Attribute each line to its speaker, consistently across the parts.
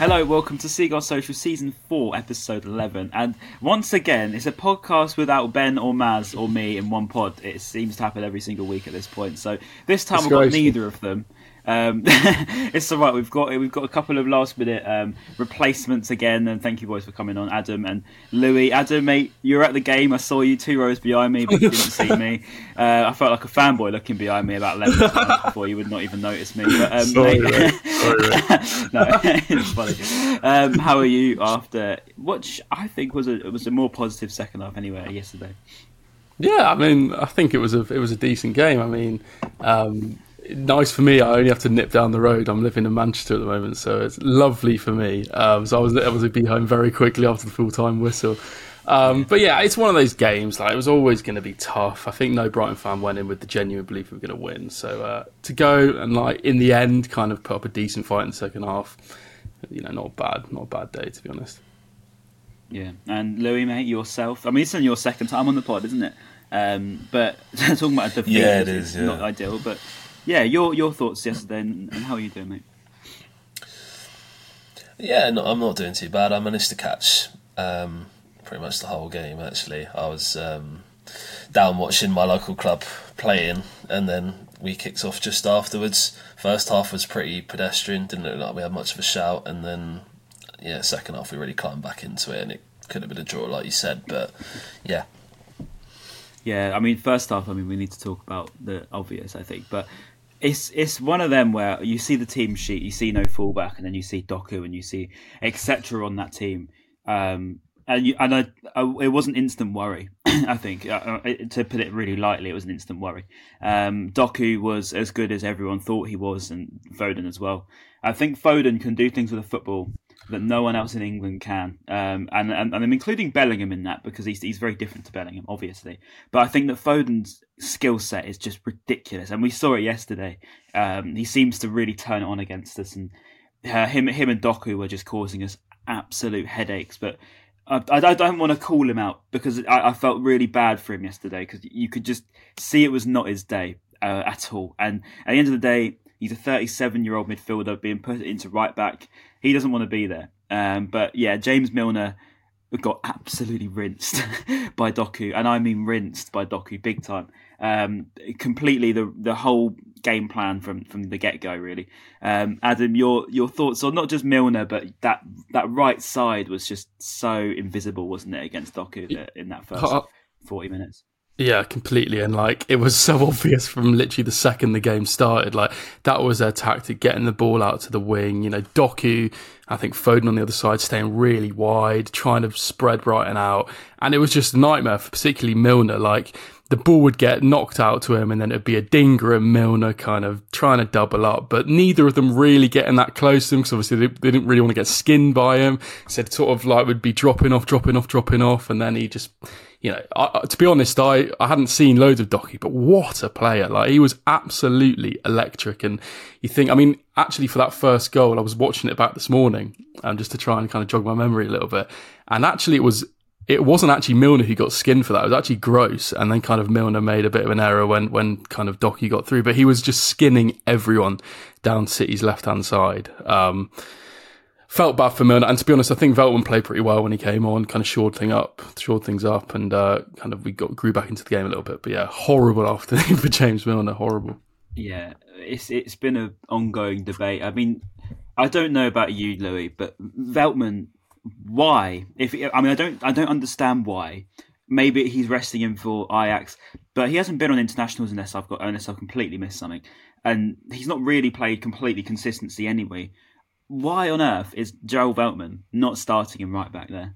Speaker 1: Hello, welcome to Seagulls Social Season 4, Episode 11. And once again, it's a podcast without Ben or Maz or me in one pod. It seems to happen every single week at this point. So this time we've got neither of them. Um, it's all right. We've got we've got a couple of last minute um, replacements again, and thank you boys for coming on, Adam and Louis. Adam, mate, you were at the game. I saw you two rows behind me, but you didn't see me. Uh, I felt like a fanboy looking behind me about eleven times before you would not even notice me. But um,
Speaker 2: Sorry,
Speaker 1: mate-
Speaker 2: mate. Sorry, mate.
Speaker 1: no, it's funny. Um, how are you after what I think was a it was a more positive second half anyway yesterday?
Speaker 2: Yeah, I mean, I think it was a it was a decent game. I mean, um, nice for me. I only have to nip down the road. I'm living in Manchester at the moment, so it's lovely for me. Um, so I was able to be home very quickly after the full time whistle. Um, but yeah, it's one of those games. Like it was always going to be tough. I think no Brighton fan went in with the genuine belief we were going to win. So uh, to go and like in the end, kind of put up a decent fight in the second half. You know, not bad, not a bad day to be honest.
Speaker 1: Yeah, and Louis, mate, yourself. I mean, it's only your second time on the pod, isn't it? Um, but talking about a defeat,
Speaker 3: Yeah, it
Speaker 1: is
Speaker 3: is, yeah.
Speaker 1: not ideal. But yeah, your your thoughts yesterday, and, and how are you doing, mate?
Speaker 3: Yeah, no, I'm not doing too bad. I managed to catch um, pretty much the whole game. Actually, I was um, down watching my local club playing, and then we kicked off just afterwards. First half was pretty pedestrian. Didn't look like we had much of a shout, and then yeah, second half we really climbed back into it, and it could have been a draw, like you said. But yeah,
Speaker 1: Yeah, I mean, first half, I mean, we need to talk about the obvious, I think, but it's it's one of them where you see the team sheet, you see no fullback, and then you see Doku and you see etc. on that team, um, and you, and I, I, it was an instant worry. I think uh, uh, to put it really lightly, it was an instant worry. Um, Doku was as good as everyone thought he was, and Foden as well. I think Foden can do things with a football that no one else in England can, um, and, and and I'm including Bellingham in that because he's he's very different to Bellingham, obviously. But I think that Foden's skill set is just ridiculous, and we saw it yesterday. Um, he seems to really turn it on against us, and uh, him him and Doku were just causing us absolute headaches. But I, I, don't want to call him out because I, I felt really bad for him yesterday because you could just see it was not his day uh, at all. And at the end of the day, he's a 37 year old midfielder being put into right back. He doesn't want to be there. Um, but yeah, James Milner got absolutely rinsed by Doku, and I mean rinsed by Doku big time. Um, completely the the whole game plan from from the get go. Really, um, Adam, your your thoughts on not just Milner, but that that right side was just so invisible, wasn't it, against Doku in that first forty minutes?
Speaker 2: Yeah, completely. And like it was so obvious from literally the second the game started. Like that was their tactic, getting the ball out to the wing. You know, Doku, I think Foden on the other side, staying really wide, trying to spread Brighton out. And it was just a nightmare for particularly Milner. Like the ball would get knocked out to him and then it'd be Adingra and Milner kind of trying to double up, but neither of them really getting that close to him because obviously they, they didn't really want to get skinned by him. So sort of like would be dropping off, dropping off, dropping off. And then he just, you know, I, to be honest, I, I hadn't seen loads of Doku, but what a player. Like he was absolutely electric. And you think, I mean, actually for that first goal, I was watching it back this morning, um, just to try and kind of jog my memory a little bit. And actually it was, it wasn't actually Milner who got skinned for that. It was actually Gross, and then kind of Milner made a bit of an error when when kind of Doku got through, but he was just skinning everyone down City's left hand side. Um, felt bad for Milner, and to be honest, I think Veltman played pretty well when he came on, kind of shored thing up, shored things up, and uh, kind of we got grew back into the game a little bit. But yeah, horrible afternoon for James Milner, horrible.
Speaker 1: Yeah, it's it's been an ongoing debate. I mean, I don't know about you, Louis, but Veltman, why? If I mean, I don't I don't understand why. Maybe he's resting him for Ajax, but he hasn't been on internationals unless I've got unless I've completely missed something, and he's not really played completely consistency anyway why on earth is Joel Veltman not starting him right back there?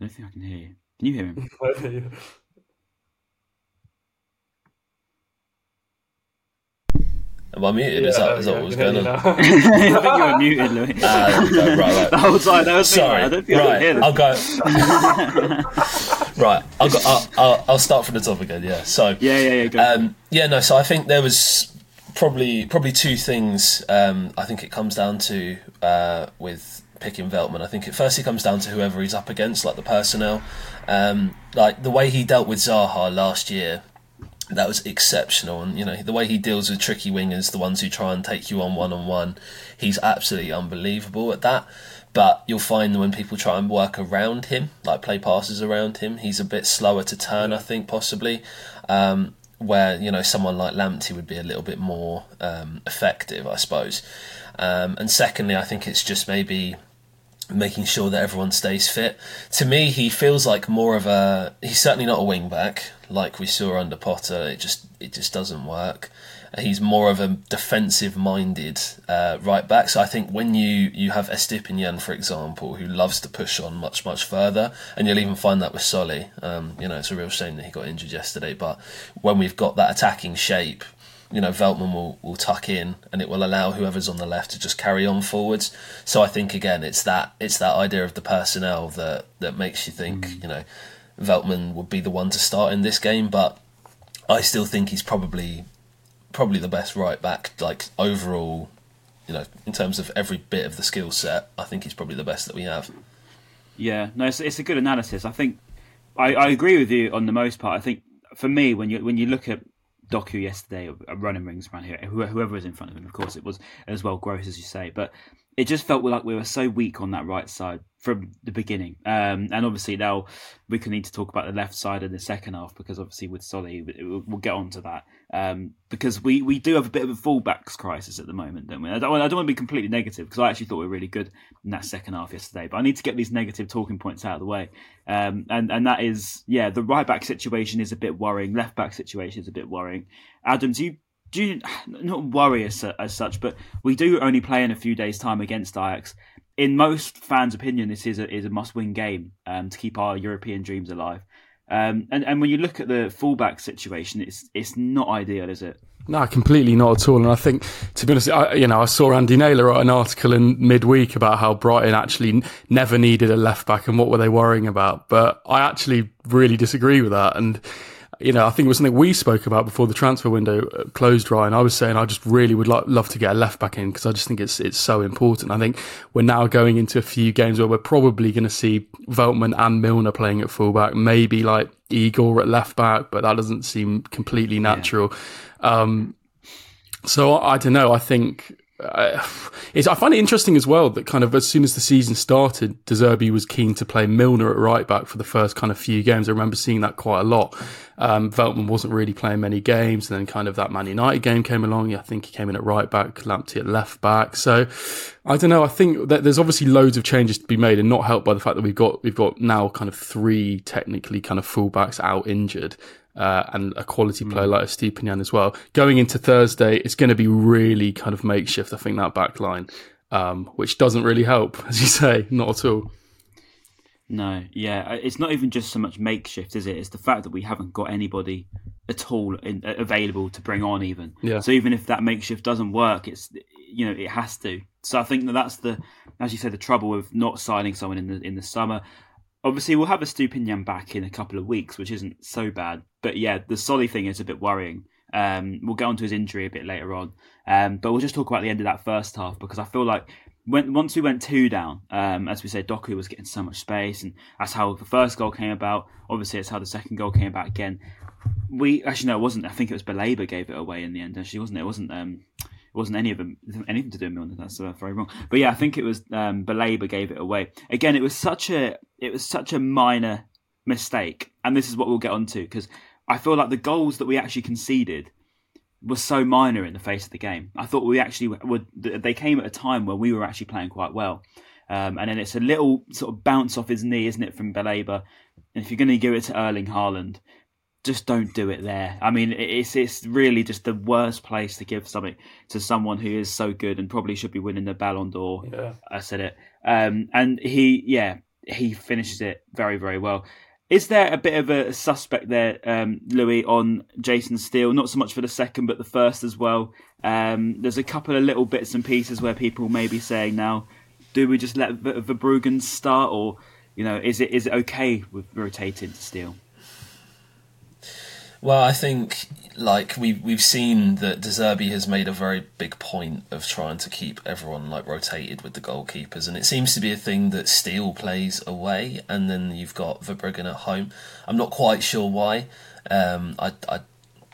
Speaker 1: I don't think I can hear you. Can you hear him?
Speaker 3: Am I muted? is that, is that what was going on?
Speaker 1: I think you were muted, Louis.
Speaker 3: Uh, right, right.
Speaker 1: The whole time, that was
Speaker 3: Sorry.
Speaker 1: Me, I don't think
Speaker 3: right, I'll go. right, I'll, go, I'll, I'll, I'll start from the top again. Yeah. So
Speaker 1: Yeah, yeah, yeah. Go.
Speaker 3: um, yeah, no. So I think there was probably probably two things. Um, I think it comes down to uh, with picking Veltman. I think it firstly comes down to whoever he's up against, like the personnel, um, like the way he dealt with Zaha last year. That was exceptional, and you know the way he deals with tricky wingers, the ones who try and take you on one on one. He's absolutely unbelievable at that. But you'll find when people try and work around him, like play passes around him, he's a bit slower to turn. I think possibly. Um, where you know someone like Lamptey would be a little bit more um, effective, I suppose. Um, and secondly, I think it's just maybe making sure that everyone stays fit. To me, he feels like more of a. He's certainly not a wing back like we saw under Potter. It just it just doesn't work. He's more of a defensive minded uh, right back. So I think when you, you have Estupiñán, for example, who loves to push on much, much further, and you'll even find that with Solly. Um, you know, it's a real shame that he got injured yesterday. But when we've got that attacking shape, you know, Veltman will, will tuck in and it will allow whoever's on the left to just carry on forwards. So I think again it's that it's that idea of the personnel that, that makes you think, mm. you know, Veltman would be the one to start in this game, but I still think he's probably probably the best right back, like overall, you know, in terms of every bit of the skill set, I think he's probably the best that we have.
Speaker 1: Yeah, no, it's, it's a good analysis. I think I, I agree with you on the most part. I think for me, when you when you look at Doku yesterday, uh, running rings around here, whoever was in front of him, of course, it was as well gross as you say, but it just felt like we were so weak on that right side from the beginning. Um, and obviously now we can need to talk about the left side in the second half because obviously with Solly we'll get on to that um, because we, we do have a bit of a fullbacks crisis at the moment, don't we? I don't, I don't want to be completely negative because I actually thought we were really good in that second half yesterday, but I need to get these negative talking points out of the way. Um, and and that is yeah, the right back situation is a bit worrying, left back situation is a bit worrying. Adam, do you do you, not worry as, as such, but we do only play in a few days' time against Ajax. In most fans' opinion, this is a, is a must-win game um, to keep our European dreams alive. Um, and and when you look at the fullback situation, it's it's not ideal, is it?
Speaker 2: No, completely not at all. And I think, to be honest, I, you know, I saw Andy Naylor write an article in midweek about how Brighton actually never needed a left back and what were they worrying about. But I actually really disagree with that. And you know, I think it was something we spoke about before the transfer window uh, closed, Ryan. I was saying I just really would like, love to get a left back in because I just think it's it's so important. I think we're now going into a few games where we're probably going to see Veltman and Milner playing at fullback, maybe like Igor at left back, but that doesn't seem completely natural. Yeah. Um, so I, don't know. I think uh, I find it interesting as well that kind of as soon as the season started, De Zerbi was keen to play Milner at right back for the first kind of few games. I remember seeing that quite a lot. Um, Veltman wasn't really playing many games, and then kind of that Man United game came along. I think he came in at right back, Lamptey at left back. So I don't know. I think that there's obviously loads of changes to be made, and not helped by the fact that we've got we've got now kind of three technically kind of fullbacks out injured uh, and a quality player mm. like Estupiñán as well. Going into Thursday, it's going to be really kind of makeshift. I think that back line, um, which doesn't really help, as you say, not at all.
Speaker 1: No, yeah, it's not even just so much makeshift, is it? It's the fact that we haven't got anybody at all in, uh, available to bring on, even.
Speaker 2: Yeah.
Speaker 1: So even if that makeshift doesn't work, it's you know it has to. So I think that that's the, as you said, the trouble with not signing someone in the in the summer. Obviously, we'll have Estupiñán back in a couple of weeks, which isn't so bad. But yeah, the Solly thing is a bit worrying. Um, we'll get onto his injury a bit later on, um, but we'll just talk about the end of that first half because I feel like when once we went two down, um, as we said, Doku was getting so much space, and that's how the first goal came about. Obviously, it's how the second goal came about again. We actually no, it wasn't. I think it was Baleba gave it away in the end. Actually, wasn't it? It wasn't. Um, wasn't any of them anything to do with Milner. That's uh, very wrong. But yeah, I think it was um, Baleba gave it away. Again, it was such a it was such a minor mistake, and this is what we'll get onto because I feel like the goals that we actually conceded were so minor in the face of the game. I thought we actually would. They came at a time where we were actually playing quite well. Um, and then it's a little sort of bounce off his knee, isn't it, from Baleba? And if you're going to give it to Erling Haaland, just don't do it there. I mean, it's it's really just the worst place to give something to someone who is so good and probably should be winning the Ballon d'Or.
Speaker 2: Yeah.
Speaker 1: I said it. Um, and he, yeah, he finishes it very, very well. Is there a bit of a suspect there, um, Louis, on Jason Steele? Not so much for the second, but the first as well. Um, there's a couple of little bits and pieces where people may be saying now, do we just let Verbruggen start, or you know, is it is it okay with rotating to Steele?
Speaker 3: Well, I think like we we've seen that De Zerbi has made a very big point of trying to keep everyone like rotated with the goalkeepers, and it seems to be a thing that Steele plays away, and then you've got Verbruggen at home. I'm not quite sure why. Um, I, I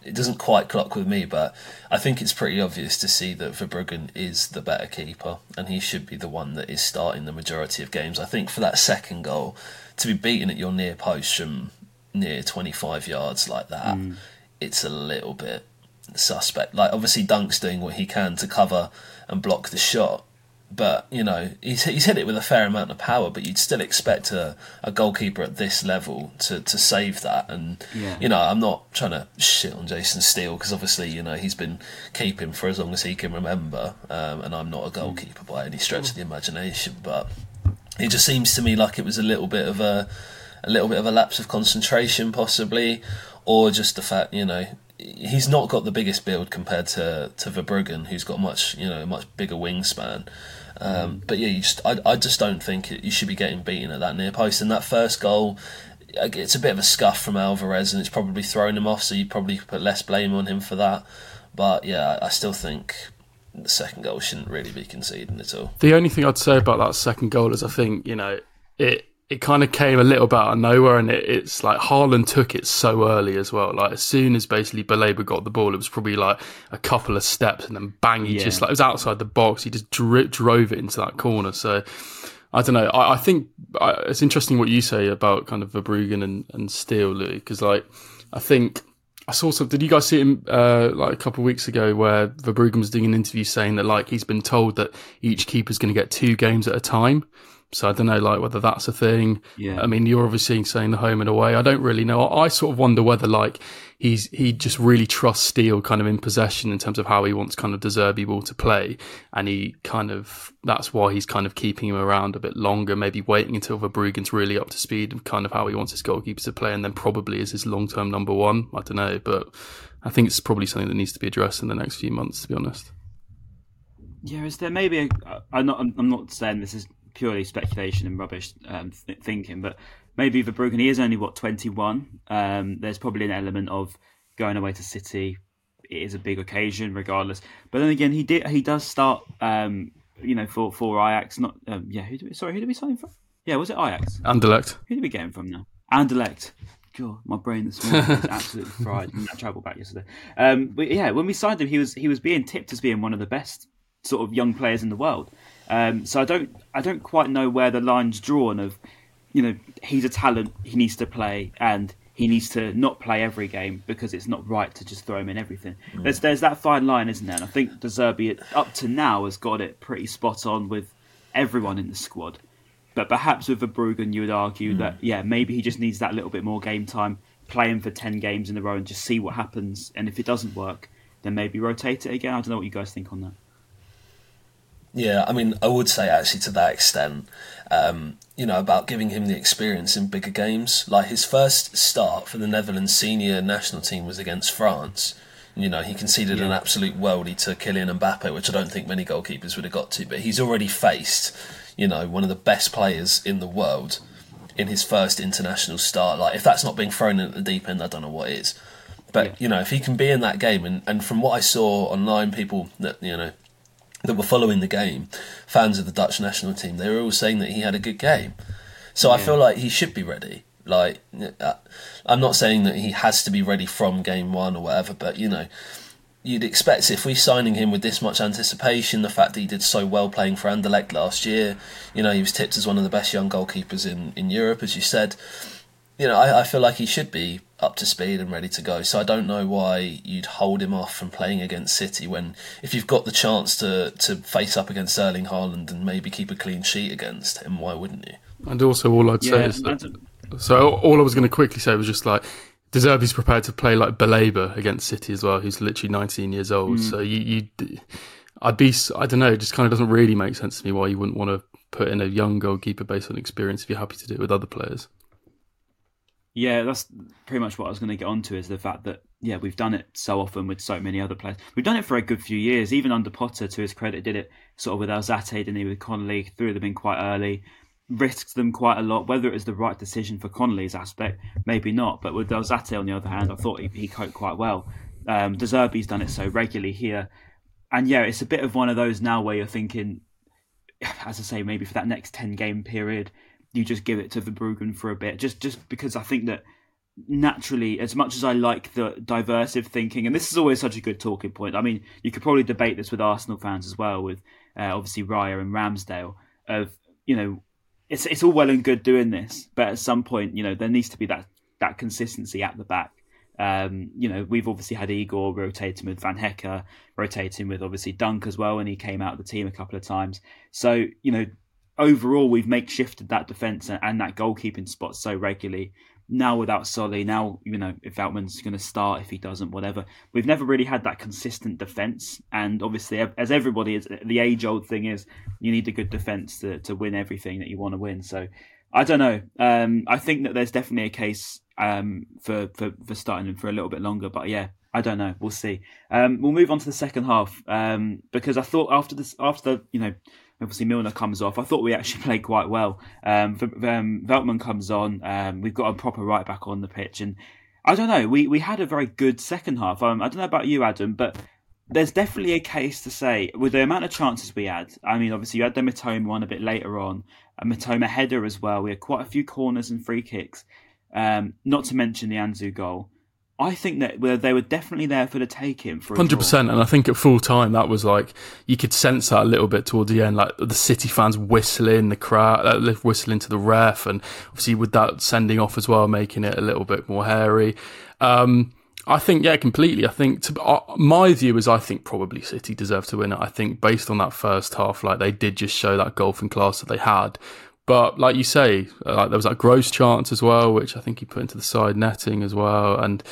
Speaker 3: it doesn't quite clock with me, but I think it's pretty obvious to see that Verbruggen is the better keeper, and he should be the one that is starting the majority of games. I think for that second goal, to be beaten at your near post from near 25 yards like that,
Speaker 1: Mm.
Speaker 3: it's a little bit suspect. Like, obviously, Dunk's doing what he can to cover and block the shot. But, you know, he's, he's hit it with a fair amount of power, but you'd still expect a, a goalkeeper at this level to, to save that. And,
Speaker 1: Yeah.
Speaker 3: you know, I'm not trying to shit on Jason Steele because obviously, you know, he's been keeping for as long as he can remember. Um, and I'm not a goalkeeper by any stretch of the imagination. But it just seems to me like it was a little bit of a a little bit of a lapse of concentration possibly or just the fact you know he's not got the biggest build compared to to Verbruggen who's got much you know much bigger wingspan. Um, but yeah you just I, I just don't think it, you should be getting beaten at that near post. And that first goal it's a bit of a scuff from Alvarez and it's probably thrown him off so you probably put less blame on him for that. But yeah I still think the second goal shouldn't really be conceded at all.
Speaker 2: The only thing I'd say about that second goal is I think you know it it kind of came a little bit out of nowhere, and it, it's like Haaland took it so early as well. Like as soon as basically Baleba got the ball, it was probably like a couple of steps, and then bang, he
Speaker 1: Yeah.
Speaker 2: just like it was outside the box. He just dri- drove it into that corner. So I don't know. I, I think I, it's interesting what you say about kind of Verbruggen and and Steele, because like I think. I saw some. Did you guys see him uh, like a couple of weeks ago where Verbruggen was doing an interview saying that like he's been told that each keeper's going to get two games at a time. So I don't know like whether that's a thing.
Speaker 1: Yeah.
Speaker 2: I mean, you're obviously saying the home and away. I don't really know. I sort of wonder whether like he's he just really trusts Steele kind of in possession in terms of how he wants kind of De Zerbi ball to play, and he kind of that's why he's kind of keeping him around a bit longer, maybe waiting until Verbruggen's really up to speed and kind of how he wants his goalkeeper to play, and then probably is his long term number one. I don't know, but I think it's probably something that needs to be addressed in the next few months. To be honest.
Speaker 1: Yeah, is there maybe a? I'm not. I'm not saying this is purely speculation and rubbish um, th- thinking, but maybe Verbruggen. He is only what 21. Um, there's probably an element of going away to City. It is a big occasion, regardless. But then again, he did. He does start. Um, you know, for for Ajax. Not. Um, yeah. Who do we, sorry, who did we sign from? Yeah, was it Ajax?
Speaker 2: Anderlecht.
Speaker 1: Who did we get him from now? Anderlecht. God, my brain this morning is absolutely fried. I travelled back yesterday. Um, but yeah, when we signed him, he was he was being tipped as being one of the best sort of young players in the world. Um, so I don't I don't quite know where the line's drawn of, you know, he's a talent, he needs to play, and he needs to not play every game because it's not right to just throw him in everything. There's there's that fine line, isn't there? And I think De Zerbi up to now has got it pretty spot on with everyone in the squad. But perhaps with Verbruggen, you would argue that yeah, maybe he just needs that little bit more game time, play him for ten games in a row, and just see what happens. And if it doesn't work, then maybe rotate it again. I don't know what you guys think on that.
Speaker 3: Yeah, I mean, I would say actually to that extent, um, you know, about giving him the experience in bigger games. Like his first start for the Netherlands senior national team was against France. You know, he conceded an absolute worldie to Kylian Mbappe, which I don't think many goalkeepers would have got to. But he's already faced, you know, one of the best players in the world in his first international start. Like, if that's not being thrown in at the deep end, I don't know what is. But
Speaker 1: Yeah.
Speaker 3: you know, if he can be in that game, and, and from what I saw online, people that you know that were following the game, fans of the Dutch national team, they were all saying that he had a good game. So I feel like he should be ready. Like, uh, I'm not saying that he has to be ready from game one or whatever, but you know, you'd expect if we're signing him with this much anticipation, the fact that he did so well playing for Anderlecht last year, you know, he was tipped as one of the best young goalkeepers in, in Europe, as you said. You know, I, I feel like he should be up to speed and ready to go. So I don't know why you'd hold him off from playing against City when, if you've got the chance to, to face up against Erling Haaland and maybe keep a clean sheet against him, why wouldn't you?
Speaker 2: And also, all I'd say is that,
Speaker 1: that's-
Speaker 2: so all I was going to quickly say was just like De Zerbi's prepared to play like Baleba against City as well, who's literally 19 years old. Hmm. So you, you, I'd be, I don't know, it just kind of doesn't really make sense to me why you wouldn't want to put in a young goalkeeper based on experience if you're happy to do it with other players.
Speaker 1: Yeah, that's pretty much what I was going to get onto is the fact that yeah we've done it so often with so many other players. We've done it for a good few years. Even under Potter, to his credit, did it sort of with Alzate, didn't he? With Connolly, threw them in quite early, risked them quite a lot. Whether it was the right decision for Connolly's aspect, maybe not. But with Alzate, on the other hand, I thought he, he coped quite well. Um, De Zerbi's done it so regularly here, and yeah, it's a bit of one of those now where you're thinking, as I say, maybe for that next ten game period, you just give it to Verbruggen for a bit, just just because I think that naturally, as much as I like the diversive thinking, and this is always such a good talking point. I mean, you could probably debate this with Arsenal fans as well, with uh, obviously Raya and Ramsdale. Of you know, it's it's all well and good doing this, but at some point, you know, there needs to be that that consistency at the back. Um, you know, we've obviously had Igor rotating with Van Hecke, rotating with obviously Dunk as well, and he came out of the team a couple of times. So, you know, overall, we've makeshifted that defence and, that goalkeeping spot so regularly. Now without Solly, now, you know, if Veltman's going to start, if he doesn't, whatever. We've never really had that consistent defence. And obviously, as everybody is, the age old thing is you need a good defence to, to win everything that you want to win. So, I don't know. Um, I think that there's definitely a case um, for, for for starting him for a little bit longer, but yeah, I don't know. We'll see. Um, we'll move on to the second half um, because I thought after this, after the, you know, obviously Milner comes off, I thought we actually played quite well. Um, um, Veltman comes on. Um, we've got a proper right back on the pitch, and I don't know. We we had a very good second half. Um, I don't know about you, Adam, but there's definitely a case to say with the amount of chances we had. I mean, obviously you had the Mitoma one a bit later on, a Mitoma header as well. We had quite a few corners and free kicks. Um, not to mention the Ansu goal. I think that they were definitely there for the taking. For
Speaker 2: hundred percent, and I think at full time that was like you could sense that a little bit towards the end, like the City fans whistling, the crowd uh, whistling to the ref, and obviously with that sending off as well, making it a little bit more hairy. Um, I think yeah, completely. I think to, uh, my view is I think probably City deserve to win it. I think based on that first half, like they did just show that golfing class that they had. But like you say, uh, there was that gross chance as well, which I think he put into the side netting as well. And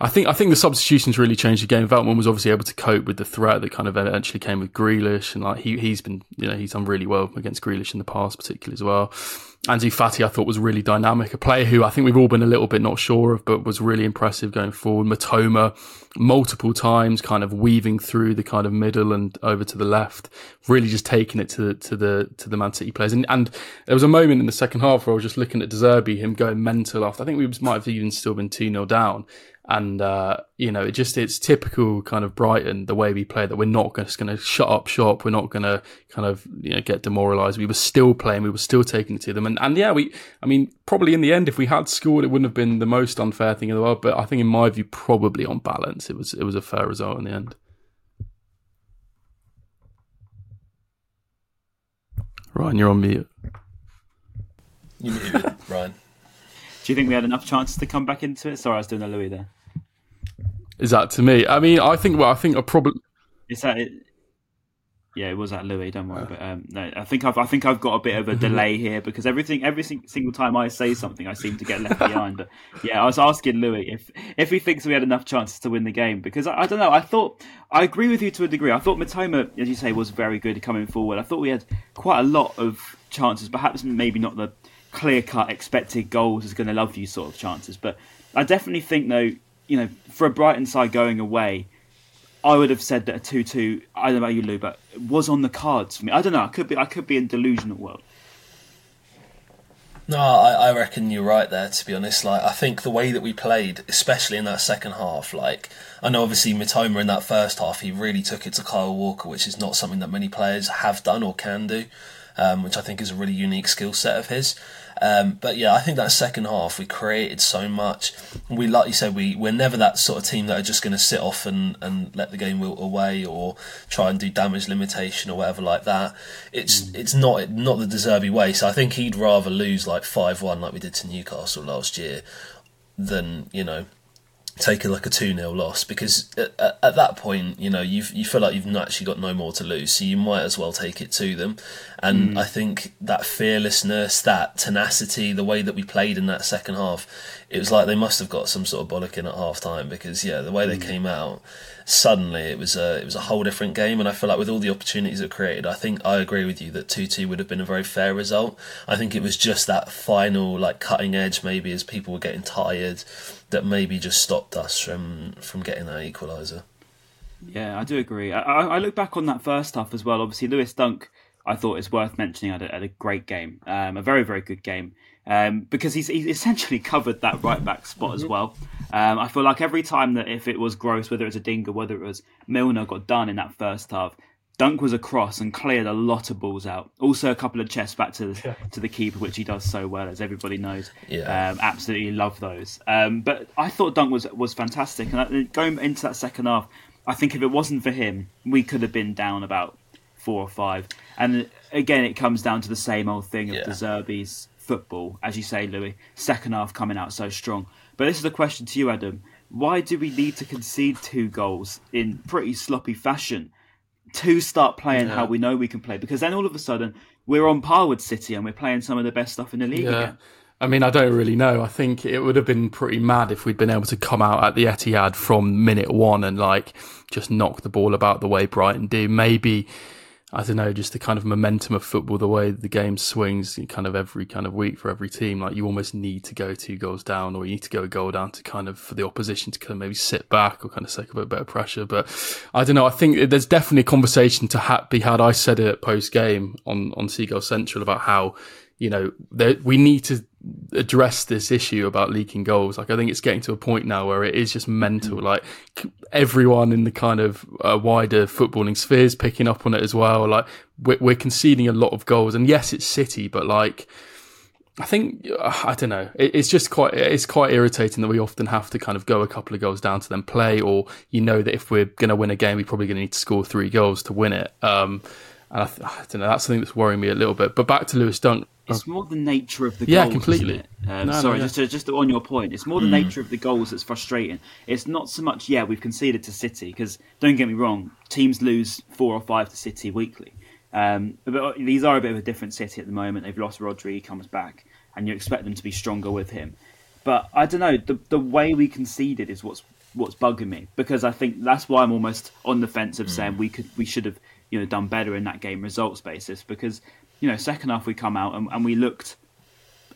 Speaker 2: I think I think the substitutions really changed the game. Veltman was obviously able to cope with the threat that kind of eventually came with Grealish, and like he he's been you know he's done really well against Grealish in the past, particularly as well. Ansu Fati, I thought was really dynamic, a player who I think we've all been a little bit not sure of, but was really impressive going forward. Mitoma, multiple times, kind of weaving through the kind of middle and over to the left, really just taking it to the to the to the Man City players. And and there was a moment in the second half where I was just looking at De Zerbi, him going mental after. I think we might have even still been two 0 down. And uh, you know, it just it's typical kind of Brighton the way we play that we're not just going to shut up shop. We're not going to kind of you know get demoralised. We were still playing. We were still taking it to them. And and yeah, we. I mean, probably in the end, if we had scored, it wouldn't have been the most unfair thing in the world. But I think, in my view, probably on balance, it was it was a fair result in the end. Ryan, you're on mute.
Speaker 3: You muted, Ryan.
Speaker 1: Do you think we had enough chances to come back into it? Sorry, I was doing a Louis there.
Speaker 2: Is that to me? I mean, I think. Well, I think I probably.
Speaker 1: Is that it? Yeah, it was at Louis. Don't worry. But um, no, I think I've I think I've got a bit of a delay here because everything every single time I say something, I seem to get left behind. But yeah, I was asking Louis if if he thinks we had enough chances to win the game because I, I don't know. I thought I agree with you to a degree. I thought Mitoma, as you say, was very good coming forward. I thought we had quite a lot of chances, perhaps maybe not the clear cut expected goals is going to love you sort of chances, but I definitely think though, you know, for a Brighton side going away. I would have said that a two-two. I don't know about you, Lou, but was on the cards for me. I don't know. I could be. I could be in delusional world.
Speaker 3: No, I, I reckon you're right there. To be honest, like I think the way that we played, especially in that second half, like I know obviously Mitoma in that first half, he really took it to Kyle Walker, which is not something that many players have done or can do, um, which I think is a really unique skill set of his. Um, but yeah, I think that second half we created so much. We, like you said, we we're never that sort of team that are just going to sit off and, and let the game wilt away or try and do damage limitation or whatever like that. It's mm. it's not not the De Zerbi way. So I think he'd rather lose like five one like we did to Newcastle last year than you know take a, like a 2 0 loss because at, at, that point, you know, you you feel like you've actually got no more to lose, so you might as well take it to them. And mm. I think that fearlessness, that tenacity, the way that we played in that second half, it was like they must have got some sort of bollocking at half time because, yeah, the way mm. they came out, suddenly it was a it was a whole different game. And I feel like with all the opportunities it created, I think I agree with you that two two would have been a very fair result. I think it was just that final like cutting edge, maybe as people were getting tired, that maybe just stopped us from from getting that equaliser.
Speaker 1: Yeah, I do agree. I, I, look back on that first half as well. Obviously, Lewis Dunk, I thought is worth mentioning. Had a, had a great game, um, a very very good game um, because he's, he's essentially covered that right back spot as well. Um, I feel like every time that if it was Gross, whether it was Adingra, whether it was Milner got done in that first half, Dunk was across and cleared a lot of balls out. Also, a couple of chests back to the, yeah. to the keeper, which he does so well, as everybody knows.
Speaker 3: Yeah,
Speaker 1: um, absolutely love those. Um, but I thought Dunk was was fantastic, and going into that second half, I think if it wasn't for him, we could have been down about four or five. And again, it comes down to the same old thing of yeah. De Zerbi's football, as you say, Louis. Second half coming out so strong. But this is a question to you, Adam. Why do we need to concede two goals in pretty sloppy fashion to start playing yeah. how we know we can play? Because then all of a sudden we're on par with City and we're playing some of the best stuff in the league yeah. again.
Speaker 2: I mean, I don't really know. I think it would have been pretty mad if we'd been able to come out at the Etihad from minute one and like just knock the ball about the way Brighton do. Maybe I don't know, just the kind of momentum of football, the way the game swings kind of every kind of week for every team. Like you almost need to go two goals down or you need to go a goal down to kind of for the opposition to kind of maybe sit back or kind of take a bit better pressure. But I don't know. I think there's definitely a conversation to ha- be had. I said it post game on, on Seagull Central about how, you know, we need to address this issue about leaking goals. Like I think it's getting to a point now where it is just mental. Mm. Like everyone in the kind of uh, wider footballing spheres picking up on it as well. Like we're, we're, conceding a lot of goals, and yes, it's City, but like. I think I don't know. it's just quite it's quite irritating that we often have to kind of go a couple of goals down to then play, or you know that if we're going to win a game, we're probably going to need to score three goals to win it. Um, and I, th- I, don't know. That's something that's worrying me a little bit. But back to Lewis Dunk.
Speaker 1: It's more the nature of the goals.
Speaker 2: yeah,
Speaker 1: goals,
Speaker 2: completely.
Speaker 1: Um, no, sorry, no, yeah. just just on your point, it's more the mm. nature of the goals that's frustrating. It's not so much yeah we've conceded to City because don't get me wrong, teams lose four or five to City weekly. Um, but these are a bit of a different City at the moment. They've lost Rodri, he comes back, and you expect them to be stronger with him. But I don't know the the way we conceded is what's what's bugging me because I think that's why I'm almost on the fence of mm. saying we could we should have you know done better in that game results basis because you know, second half we come out and, and we looked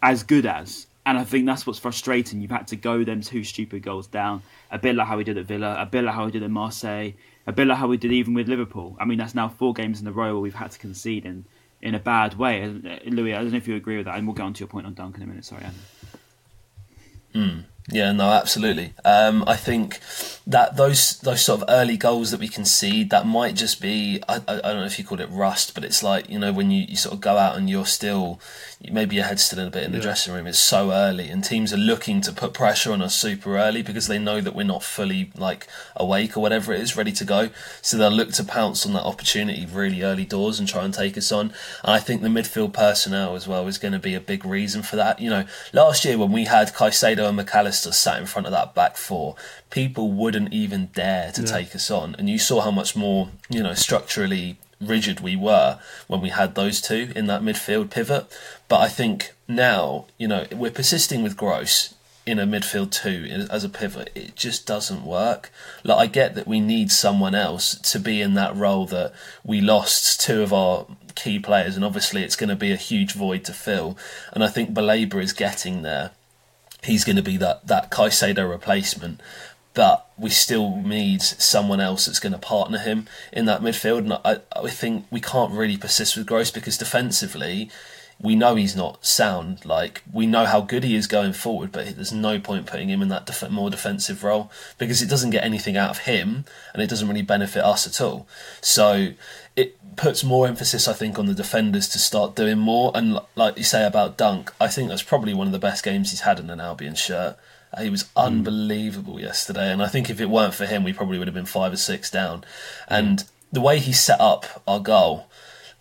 Speaker 1: as good as. And I think that's what's frustrating. You've had to go them two stupid goals down. A bit like how we did at Villa, a bit like how we did at Marseille, a bit like how we did even with Liverpool. I mean, that's now four games in a row where we've had to concede in, in a bad way. Uh, Louis, I don't know if you agree with that, and we'll get on to your point on Duncan in a minute. Sorry, Anna.
Speaker 3: Yeah, no, absolutely. Um, I think that those those sort of early goals that we concede, that might just be I, I, don't know if you call it rust, but it's like you know when you, you sort of go out and you're still maybe your head's still in a bit in the yeah. dressing room. It's so early, and teams are looking to put pressure on us super early because they know that we're not fully like awake or whatever it is, ready to go. So they'll look to pounce on that opportunity really early doors and try and take us on. And I think the midfield personnel as well is going to be a big reason for that. You know, last year when we had Caicedo and McAllister sat in front of that back four, people wouldn't even dare to yeah. take us on, and you saw how much more you know structurally rigid we were when we had those two in that midfield pivot. But I think now, you know, we're persisting with Gross in a midfield two as a pivot. It just doesn't work. Like I get that we need someone else to be in that role that we lost two of our key players, and obviously it's going to be a huge void to fill. And I think Baleba is getting there. He's going to be that that Caicedo replacement but we still need someone else that's going to partner him in that midfield. And I, I think we can't really persist with Gross because defensively, we know he's not sound. Like we know how good he is going forward, but there's no point putting him in that def- more defensive role because it doesn't get anything out of him, and it doesn't really benefit us at all. So it puts more emphasis, I think, on the defenders to start doing more. And like you say about Dunk, I think that's probably one of the best games he's had in an Albion shirt. He was hmm. unbelievable yesterday, and I think if it weren't for him, we probably would have been five or six down. Hmm. And the way he set up our goal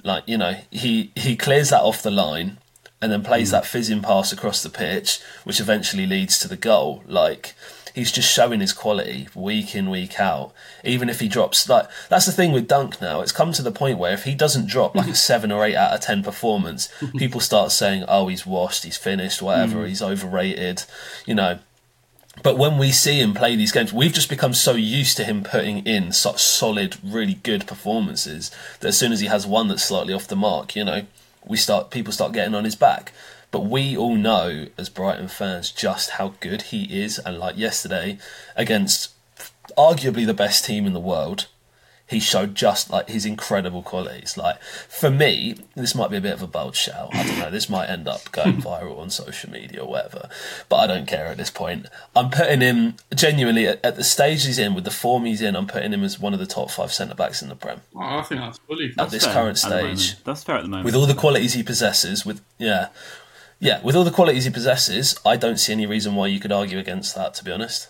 Speaker 3: like you know, he he clears that off the line and then plays mm. that fizzing pass across the pitch, which eventually leads to the goal. Like he's just showing his quality week in week out. Even if he drops, like that's the thing with Dunk now. It's come to the point where if he doesn't drop like a seven or eight out of ten performance, people start saying, "Oh, he's washed, he's finished, whatever, mm. he's overrated," you know. But when we see him play these games, we've just become so used to him putting in such solid, really good performances that as soon as he has one that's slightly off the mark, you know, we start people start getting on his back. But we all know as Brighton fans just how good he is, and like yesterday against arguably the best team in the world, he showed just like his incredible qualities. Like for me, this might be a bit of a bold shout. I don't know. This might end up going viral on social media or whatever, but I don't care at this point. I'm putting him genuinely at, at the stage he's in with the form he's in. I'm putting him as one of the top five centre backs in the Prem oh,
Speaker 4: I think that's fully.
Speaker 3: at this
Speaker 1: fair
Speaker 3: current
Speaker 1: at the moment.
Speaker 3: stage.
Speaker 1: That's fair at the moment.
Speaker 3: With all the qualities he possesses, with yeah, yeah, with all the qualities he possesses, I don't see any reason why you could argue against that. To be honest.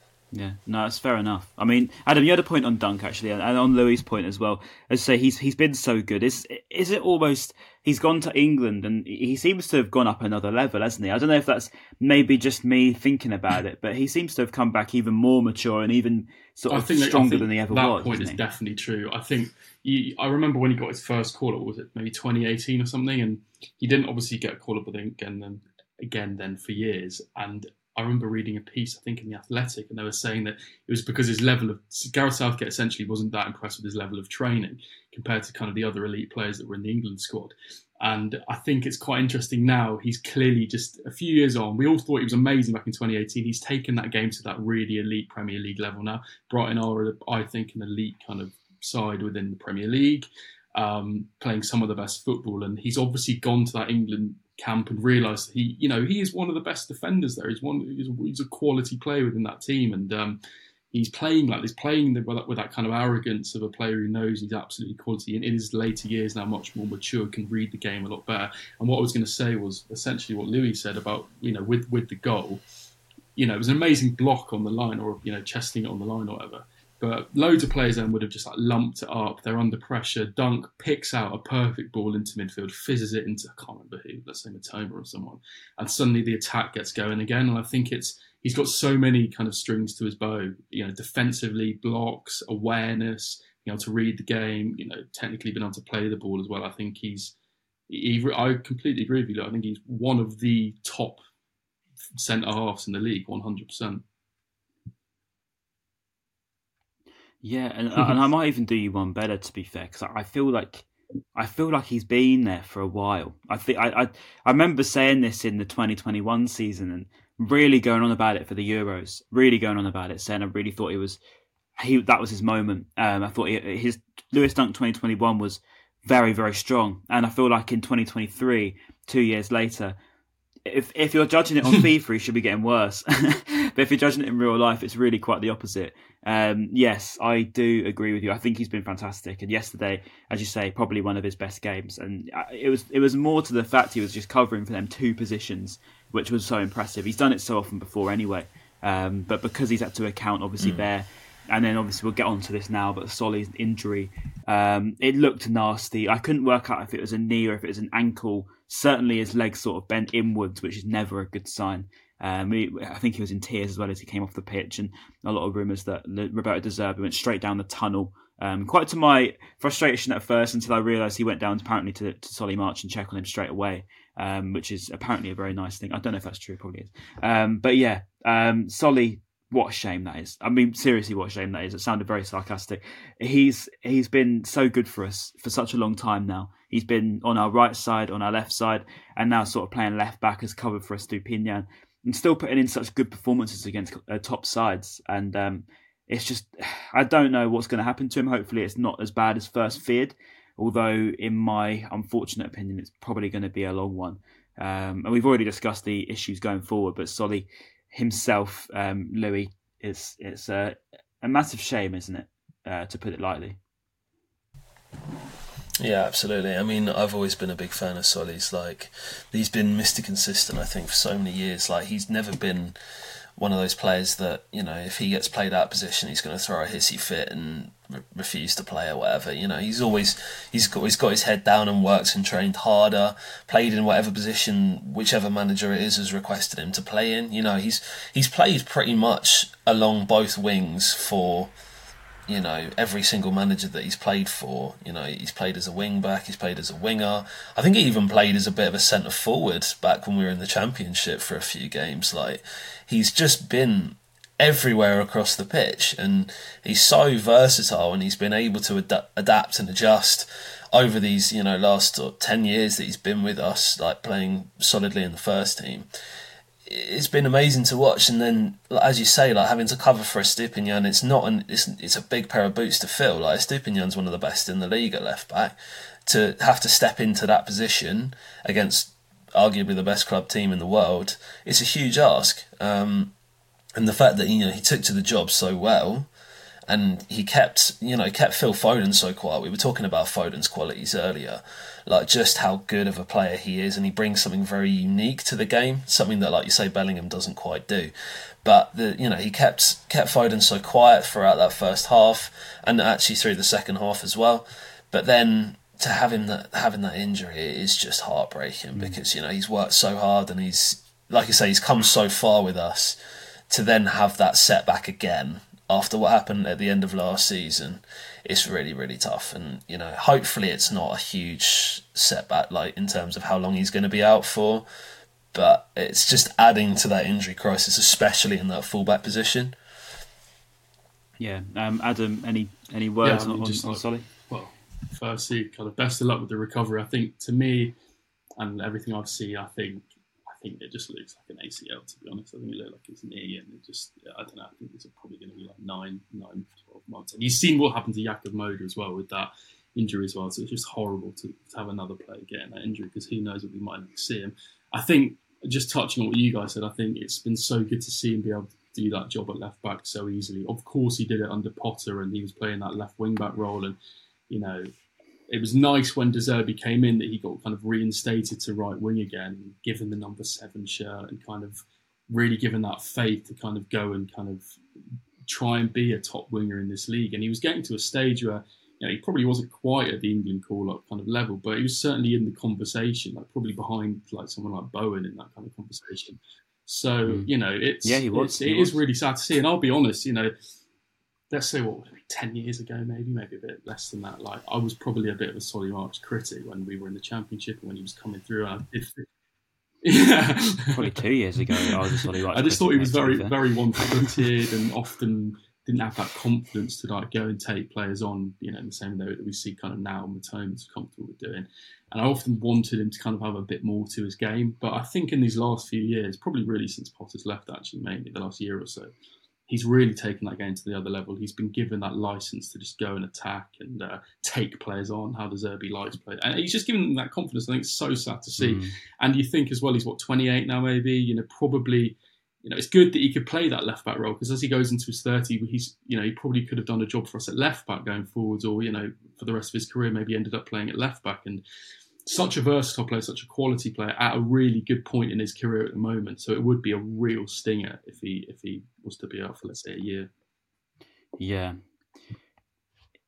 Speaker 1: Yeah, no, that's fair enough. I mean, Adam, you had a point on Dunk actually, and on Louis' point as well. As I say, he's he's been so good. Is is it almost he's gone to England and he seems to have gone up another level, hasn't he? I don't know if that's maybe just me thinking about it, but he seems to have come back even more mature and even sort of
Speaker 4: I think that- I
Speaker 1: stronger
Speaker 4: think
Speaker 1: than he ever
Speaker 4: that
Speaker 1: was.
Speaker 4: point
Speaker 1: isn't
Speaker 4: is
Speaker 1: he?
Speaker 4: definitely true. I think he, I remember when he got his first call up, was it maybe 2018 or something? And he didn't obviously get a call up again then again then for years. And I remember reading a piece, I think in the Athletic, and they were saying that it was because his level of Gareth Southgate essentially wasn't that impressed with his level of training compared to kind of the other elite players that were in the England squad. And I think it's quite interesting now. He's clearly just a few years on. We all thought he was amazing back in 2018. He's taken that game to that really elite Premier League level now. Brighton are, I think, an elite kind of side within the Premier League, um, playing some of the best football. And he's obviously gone to that England camp and realised he, you know, he is one of the best defenders there. He's one, he's, a quality player within that team, and um, he's playing like he's playing with that, with that kind of arrogance of a player who knows he's absolutely quality. And in his later years now, much more mature, can read the game a lot better. And what I was going to say was essentially what Louis said about, you know, with with the goal. You know, it was an amazing block on the line, or you know, chesting it on the line, or whatever. But loads of players then would have just like lumped it up. They're under pressure. Dunk picks out a perfect ball into midfield, fizzes it into I can't remember who, let's say Mitoma or someone, and suddenly the attack gets going again. And I think it's he's got so many kind of strings to his bow. You know, defensively, blocks, awareness, being able to read the game. You know, technically being able to play the ball as well. I think he's. He, I completely agree with you. I think he's one of the top centre halves in the league, one hundred percent.
Speaker 1: Yeah, and, and I might even do you one better to be fair, because I feel like I feel like he's been there for a while. I think I, I I remember saying this in the 2021 season and really going on about it for the Euros. Really going on about it, saying I really thought he was he that was his moment. Um, I thought he, his Lewis Dunk 2021 was very very strong, and I feel like in 2023, two years later, if if you're judging it on FIFA, he should be getting worse. but if you're judging it in real life, it's really quite the opposite. Um, yes, I do agree with you. I think he's been fantastic, and yesterday, as you say, probably one of his best games. And uh, it was it was more to the fact he was just covering for them two positions, which was so impressive. He's done it so often before anyway. Um, but because he's had to account, obviously,
Speaker 3: Mm.
Speaker 1: there, and then obviously we'll get onto this now, but Solly's injury, um, it looked nasty. I couldn't work out if it was a knee or if it was an ankle. Certainly his leg sort of bent inwards, which is never a good sign. Um, I think he was in tears as well as he came off the pitch, and a lot of rumours that Roberto De Zerbi went straight down the tunnel. Um, quite to my frustration at first, until I realised he went down apparently to, to Solly March and check on him straight away, um, which is apparently a very nice thing. I don't know if that's true, probably is. Um, but yeah, um, Solly, what a shame that is. I mean, seriously, what a shame that is. It sounded very sarcastic. He's he's been so good for us for such a long time now. He's been on our right side, on our left side, and now sort of playing left back as cover for Estupiñán, and still putting in such good performances against uh, top sides. And um, it's just, I don't know what's going to happen to him. Hopefully, it's not as bad as first feared. Although, in my unfortunate opinion, it's probably going to be a long one. Um, and we've already discussed the issues going forward, but Solly himself, um, Louis, is it's a, a massive shame, isn't it? Uh, to put it lightly.
Speaker 3: Yeah, absolutely. I mean, I've always been a big fan of Solly's. Like, he's been Mr. Consistent, I think, for so many years. Like, he's never been one of those players that, you know, if he gets played out of position, he's going to throw a hissy fit and re- refuse to play or whatever. You know, he's always, he's got, he's got his head down and works and trained harder, played in whatever position, whichever manager it is has requested him to play in. You know, he's, he's played pretty much along both wings for, you know, every single manager that he's played for, you know, he's played as a wing back, he's played as a winger. I think he even played as a bit of a centre forward back when we were in the championship for a few games. Like, he's just been everywhere across the pitch and he's so versatile and he's been able to ad- adapt and adjust over these, you know, last 10 years that he's been with us, like playing solidly in the first team it's been amazing to watch. And then, as you say, like having to cover for a Estupiñán, it's not an it's it's a big pair of boots to fill. Like Estupiñán's one of the best in the league at left back. To have to step into that position against arguably the best club team in the world, it's a huge ask. Um, and the fact that you know he took to the job so well, and he kept you know kept Phil Foden so quiet. We were talking about Foden's qualities earlier, like just how good of a player he is, and he brings something very unique to the game, something that like you say Bellingham doesn't quite do. But the you know he kept kept Foden so quiet throughout that first half, and actually through the second half as well. But then to have him that having that injury is just heartbreaking mm. because you know he's worked so hard and he's like I say he's come so far with us to then have that setback again after what happened at the end of last season it's really really tough and you know hopefully it's not a huge setback like in terms of how long he's going to be out for but it's just adding to that injury crisis especially in that fullback position
Speaker 1: Yeah, um, Adam, any any words
Speaker 4: I mean,
Speaker 1: on,
Speaker 4: just
Speaker 1: on, on
Speaker 4: like-
Speaker 1: Solly?
Speaker 4: well, firstly, kind of best of luck with the recovery. I think to me, and everything I've seen, I think I think it just looks like an ACL. To be honest, I think it looked like his knee, and it just I don't know. I think it's probably going to be like nine, nine, 12 months. And you've seen what happened to Jakub Moder as well with that injury as well. So it's just horrible to, to have another player getting that injury because who knows what we might never see him. I think just touching on what you guys said, I think it's been so good to see him be able to do that job at left back so easily. Of course, he did it under Potter, and he was playing that left wing back role, and you know. It was nice when De Zerbi came in that he got kind of reinstated to right wing again, given the number seven shirt, and kind of really given that faith to kind of go and kind of try and be a top winger in this league. And he was getting to a stage where you know, he probably wasn't quite at the England call up kind of level, but he was certainly in the conversation, like probably behind like someone like Bowen in that kind of conversation. So
Speaker 1: Mm.
Speaker 4: you know, it's
Speaker 1: Yeah, he was,
Speaker 4: it's-
Speaker 1: he
Speaker 4: it is
Speaker 1: was.
Speaker 4: really sad to see. And I'll be honest, you know, let's say what ten years ago, maybe maybe a bit less than that. Like I was probably a bit of a Solly March critic when we were in the championship and when he was coming through. And I did, yeah,
Speaker 1: Probably two years ago, I was a Solly March
Speaker 4: I just thought he was very very one-footed and often didn't have that confidence to like go and take players on, you know, in the same way that we see kind of now Mitoma's comfortable with doing. And I often wanted him to kind of have a bit more to his game. But I think in these last few years, probably really since Potter's left, actually, mainly the last year or so, he's really taken that game to the other level. He's been given that license to just go and attack and uh, take players on, how De Zerbi likes play. And he's just given them that confidence. I think it's so sad to see.
Speaker 1: Mm.
Speaker 4: And you think as well, he's what, 28 now, maybe? You know, probably you know, it's good that he could play that left back role because as he goes into his 30, he's, you know, he probably could have done a job for us at left back going forwards or, you know, for the rest of his career, maybe ended up playing at left back. And
Speaker 2: such a versatile player, such a quality player at a really good point in his career at the moment. So it would be a real stinger if he if he was to be out for let's say a year.
Speaker 1: Yeah.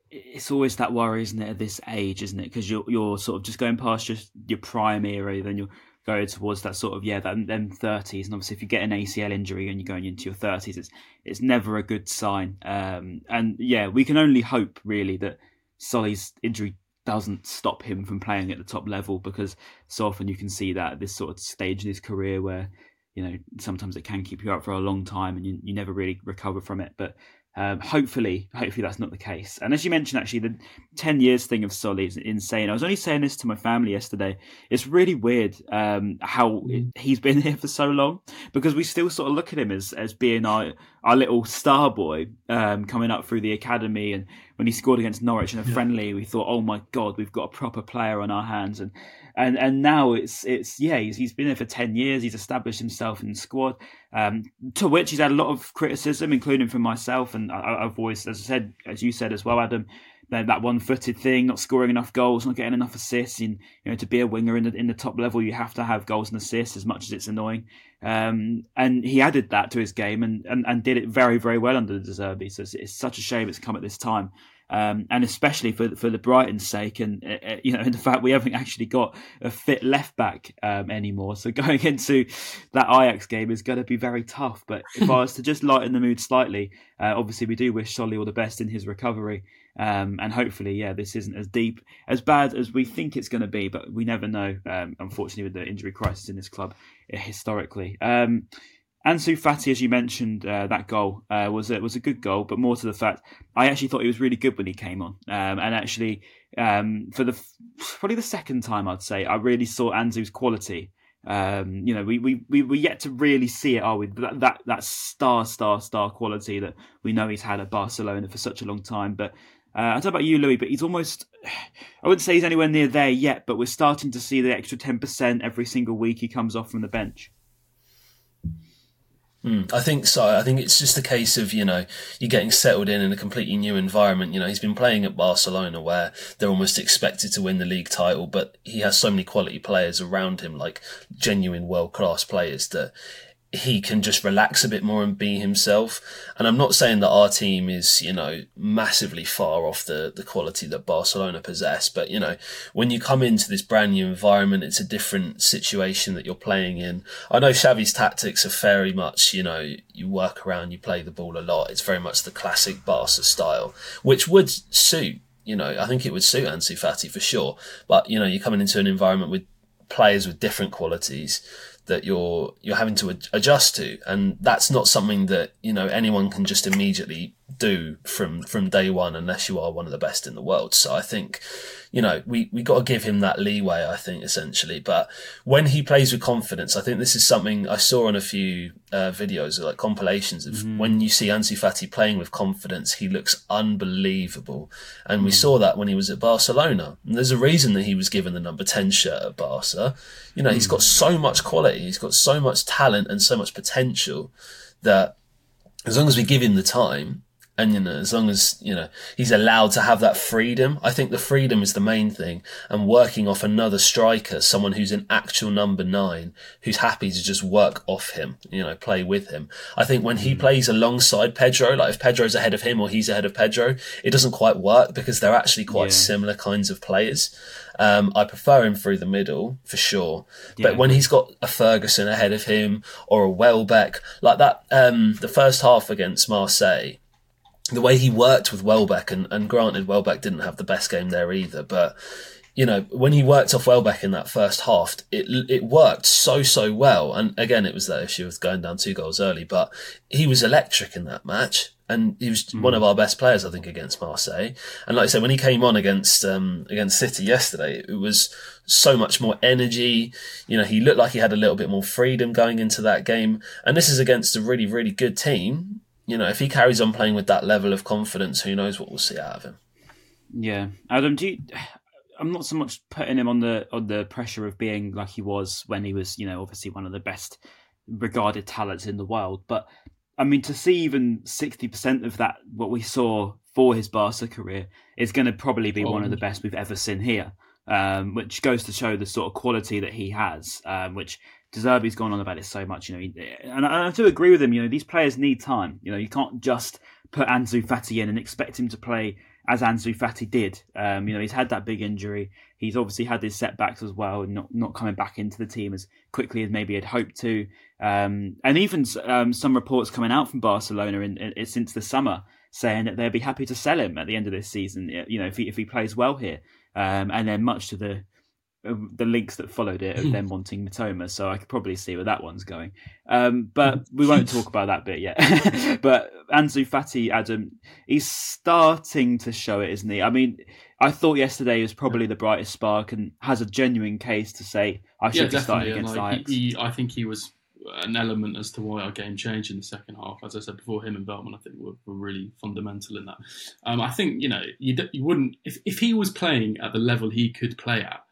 Speaker 1: It's always that worry, isn't it, at this age, isn't it? Because you're you're sort of just going past your your prime era, then you're going towards that sort of yeah, them thirties, and obviously if you get an ACL injury and you're going into your thirties, it's it's never a good sign. Um, and yeah, we can only hope really that Solly's injury doesn't stop him from playing at the top level because so often you can see that at this sort of stage in his career where you know sometimes it can keep you up for a long time and you, you never really recover from it but um, hopefully, hopefully that's not the case. And as you mentioned, actually, the ten years thing of Solly is insane. I was only saying this to my family yesterday. It's really weird um, how it, he's been here for so long because we still sort of look at him as as being our our little star boy um, coming up through the academy. And when he scored against Norwich in a yeah. friendly, we thought, oh my god, we've got a proper player on our hands. And and and now it's it's yeah he's he's been there for ten years. He's established himself in the squad, um, to which he's had a lot of criticism, including from myself. And I, have voiced, as I said, as you said as well, Adam, that, that one-footed thing, not scoring enough goals, not getting enough assists. And you know, to be a winger in the in the top level, you have to have goals and assists. As much as it's annoying, um, and he added that to his game and, and, and did it very very well under the De Zerbi. So it's, it's such a shame it's come at this time um, and especially for for the Brighton's sake, and uh, you know, in the fact we haven't actually got a fit left back um, anymore. So going into that Ajax game is going to be very tough. But if I was to just lighten the mood slightly, uh, obviously we do wish Solly all the best in his recovery, um, and hopefully, yeah, this isn't as deep as bad as we think it's going to be. But we never know. Um, unfortunately, with the injury crisis in this club uh, historically. Um, Ansu Fati, as you mentioned, uh, that goal uh, was a, was a good goal, but more to the fact, I actually thought he was really good when he came on, um, and actually um, for the probably the second time I'd say I really saw Ansu's quality. Um, you know, we, we, we, we yet to really see it, are we? That, that, that star, star, star quality that we know he's had at Barcelona for such a long time. But uh, I don't know about you, Louis, but he's almost, I wouldn't say he's anywhere near there yet, but we're starting to see the extra 10% every single week he comes off from the bench.
Speaker 3: Mm, I think so. I think it's just a case of, you know, you're getting settled in in a completely new environment. You know, he's been playing at Barcelona where they're almost expected to win the league title, but he has so many quality players around him, like genuine world class players that he can just relax a bit more and be himself. And I'm not saying that our team is, you know, massively far off the, the quality that Barcelona possess, but, you know, when you come into this brand new environment, it's a different situation that you're playing in. I know Xavi's tactics are very much, you know, you work around, you play the ball a lot. It's very much the classic Barca style, which would suit, you know, I think it would suit Ansu Fati for sure. But, you know, you're coming into an environment with players with different qualities that you're you're having to adjust to. And that's not something that you know anyone can just immediately do from from day one unless you are one of the best in the world so i think you know we we got to give him that leeway i think essentially but when he plays with confidence i think this is something i saw on a few uh, videos like compilations of mm-hmm. when you see Ansu Fati playing with confidence he looks unbelievable and mm-hmm. we mm. saw that when he was at Barcelona and there's a reason that he was given the number 10 shirt at Barca you know mm-hmm. he's got so much quality he's got so much talent and so much potential that as long as we give him the time and you know as long as you know he's allowed to have that freedom i think the freedom is the main thing and working off another striker someone who's an actual number nine who's happy to just work off him you know play with him i think when he mm. plays alongside pedro like if pedro's ahead of him or he's ahead of pedro it doesn't quite work because they're actually quite yeah. similar kinds of players um, I prefer him through the middle for sure. Yeah. But when he's got a Ferguson ahead of him or a Welbeck, like that, um, the first half against Marseille, the way he worked with Welbeck, and, and granted, Welbeck didn't have the best game there either, but you know, when he worked off Welbeck in that first half, it it worked so so well. And again, it was that issue of going down two goals early, but he was electric in that match, and he was mm. one of our best players, I think, against Marseille. And like I said, when he came on against um, against City yesterday, it was so much more energy. You know, he looked like he had a little bit more freedom going into that game. And this is against a really really good team you know, if he carries on playing with that level of confidence, who knows what we'll see out of him.
Speaker 1: Yeah, Adam, do you? I'm not so much putting him on the on the pressure of being like he was when he was, you know, obviously one of the best regarded talents in the world. But I mean, to see even sixty percent of that, what we saw for his Barca career, is going to probably be oh. one of the best we've ever seen here. um, which goes to show the sort of quality that he has, um, which De Zerbi's gone on about it so much, you know, and I, I do agree with him. You know, these players need time. You know, you can't just put Ansu Fati in and expect him to play as Ansu Fati did. Um, you know, he's had that big injury. He's obviously had his setbacks as well, and not not coming back into the team as quickly as maybe he'd hoped to. Um, and even um, some reports coming out from Barcelona in, in, since the summer saying that they'd be happy to sell him at the end of this season. You know, if he if he plays well here, um, and then much to the the links that followed it of them wanting Mitoma, so I could probably see where that one's going. Um, but we won't talk about that bit yet. but Ansu Fati, Adam, he's starting to show it, isn't he? I mean, I thought yesterday was probably the brightest spark and has a genuine case to say I should
Speaker 4: yeah,
Speaker 1: be starting against
Speaker 4: like,
Speaker 1: Ajax.
Speaker 4: He, he, I think he was an element as to why our game changed in the second half. As I said before, him and Veltman, I think, were, were really fundamental in that. Um, I think you know you, you wouldn't if if he was playing at the level he could play at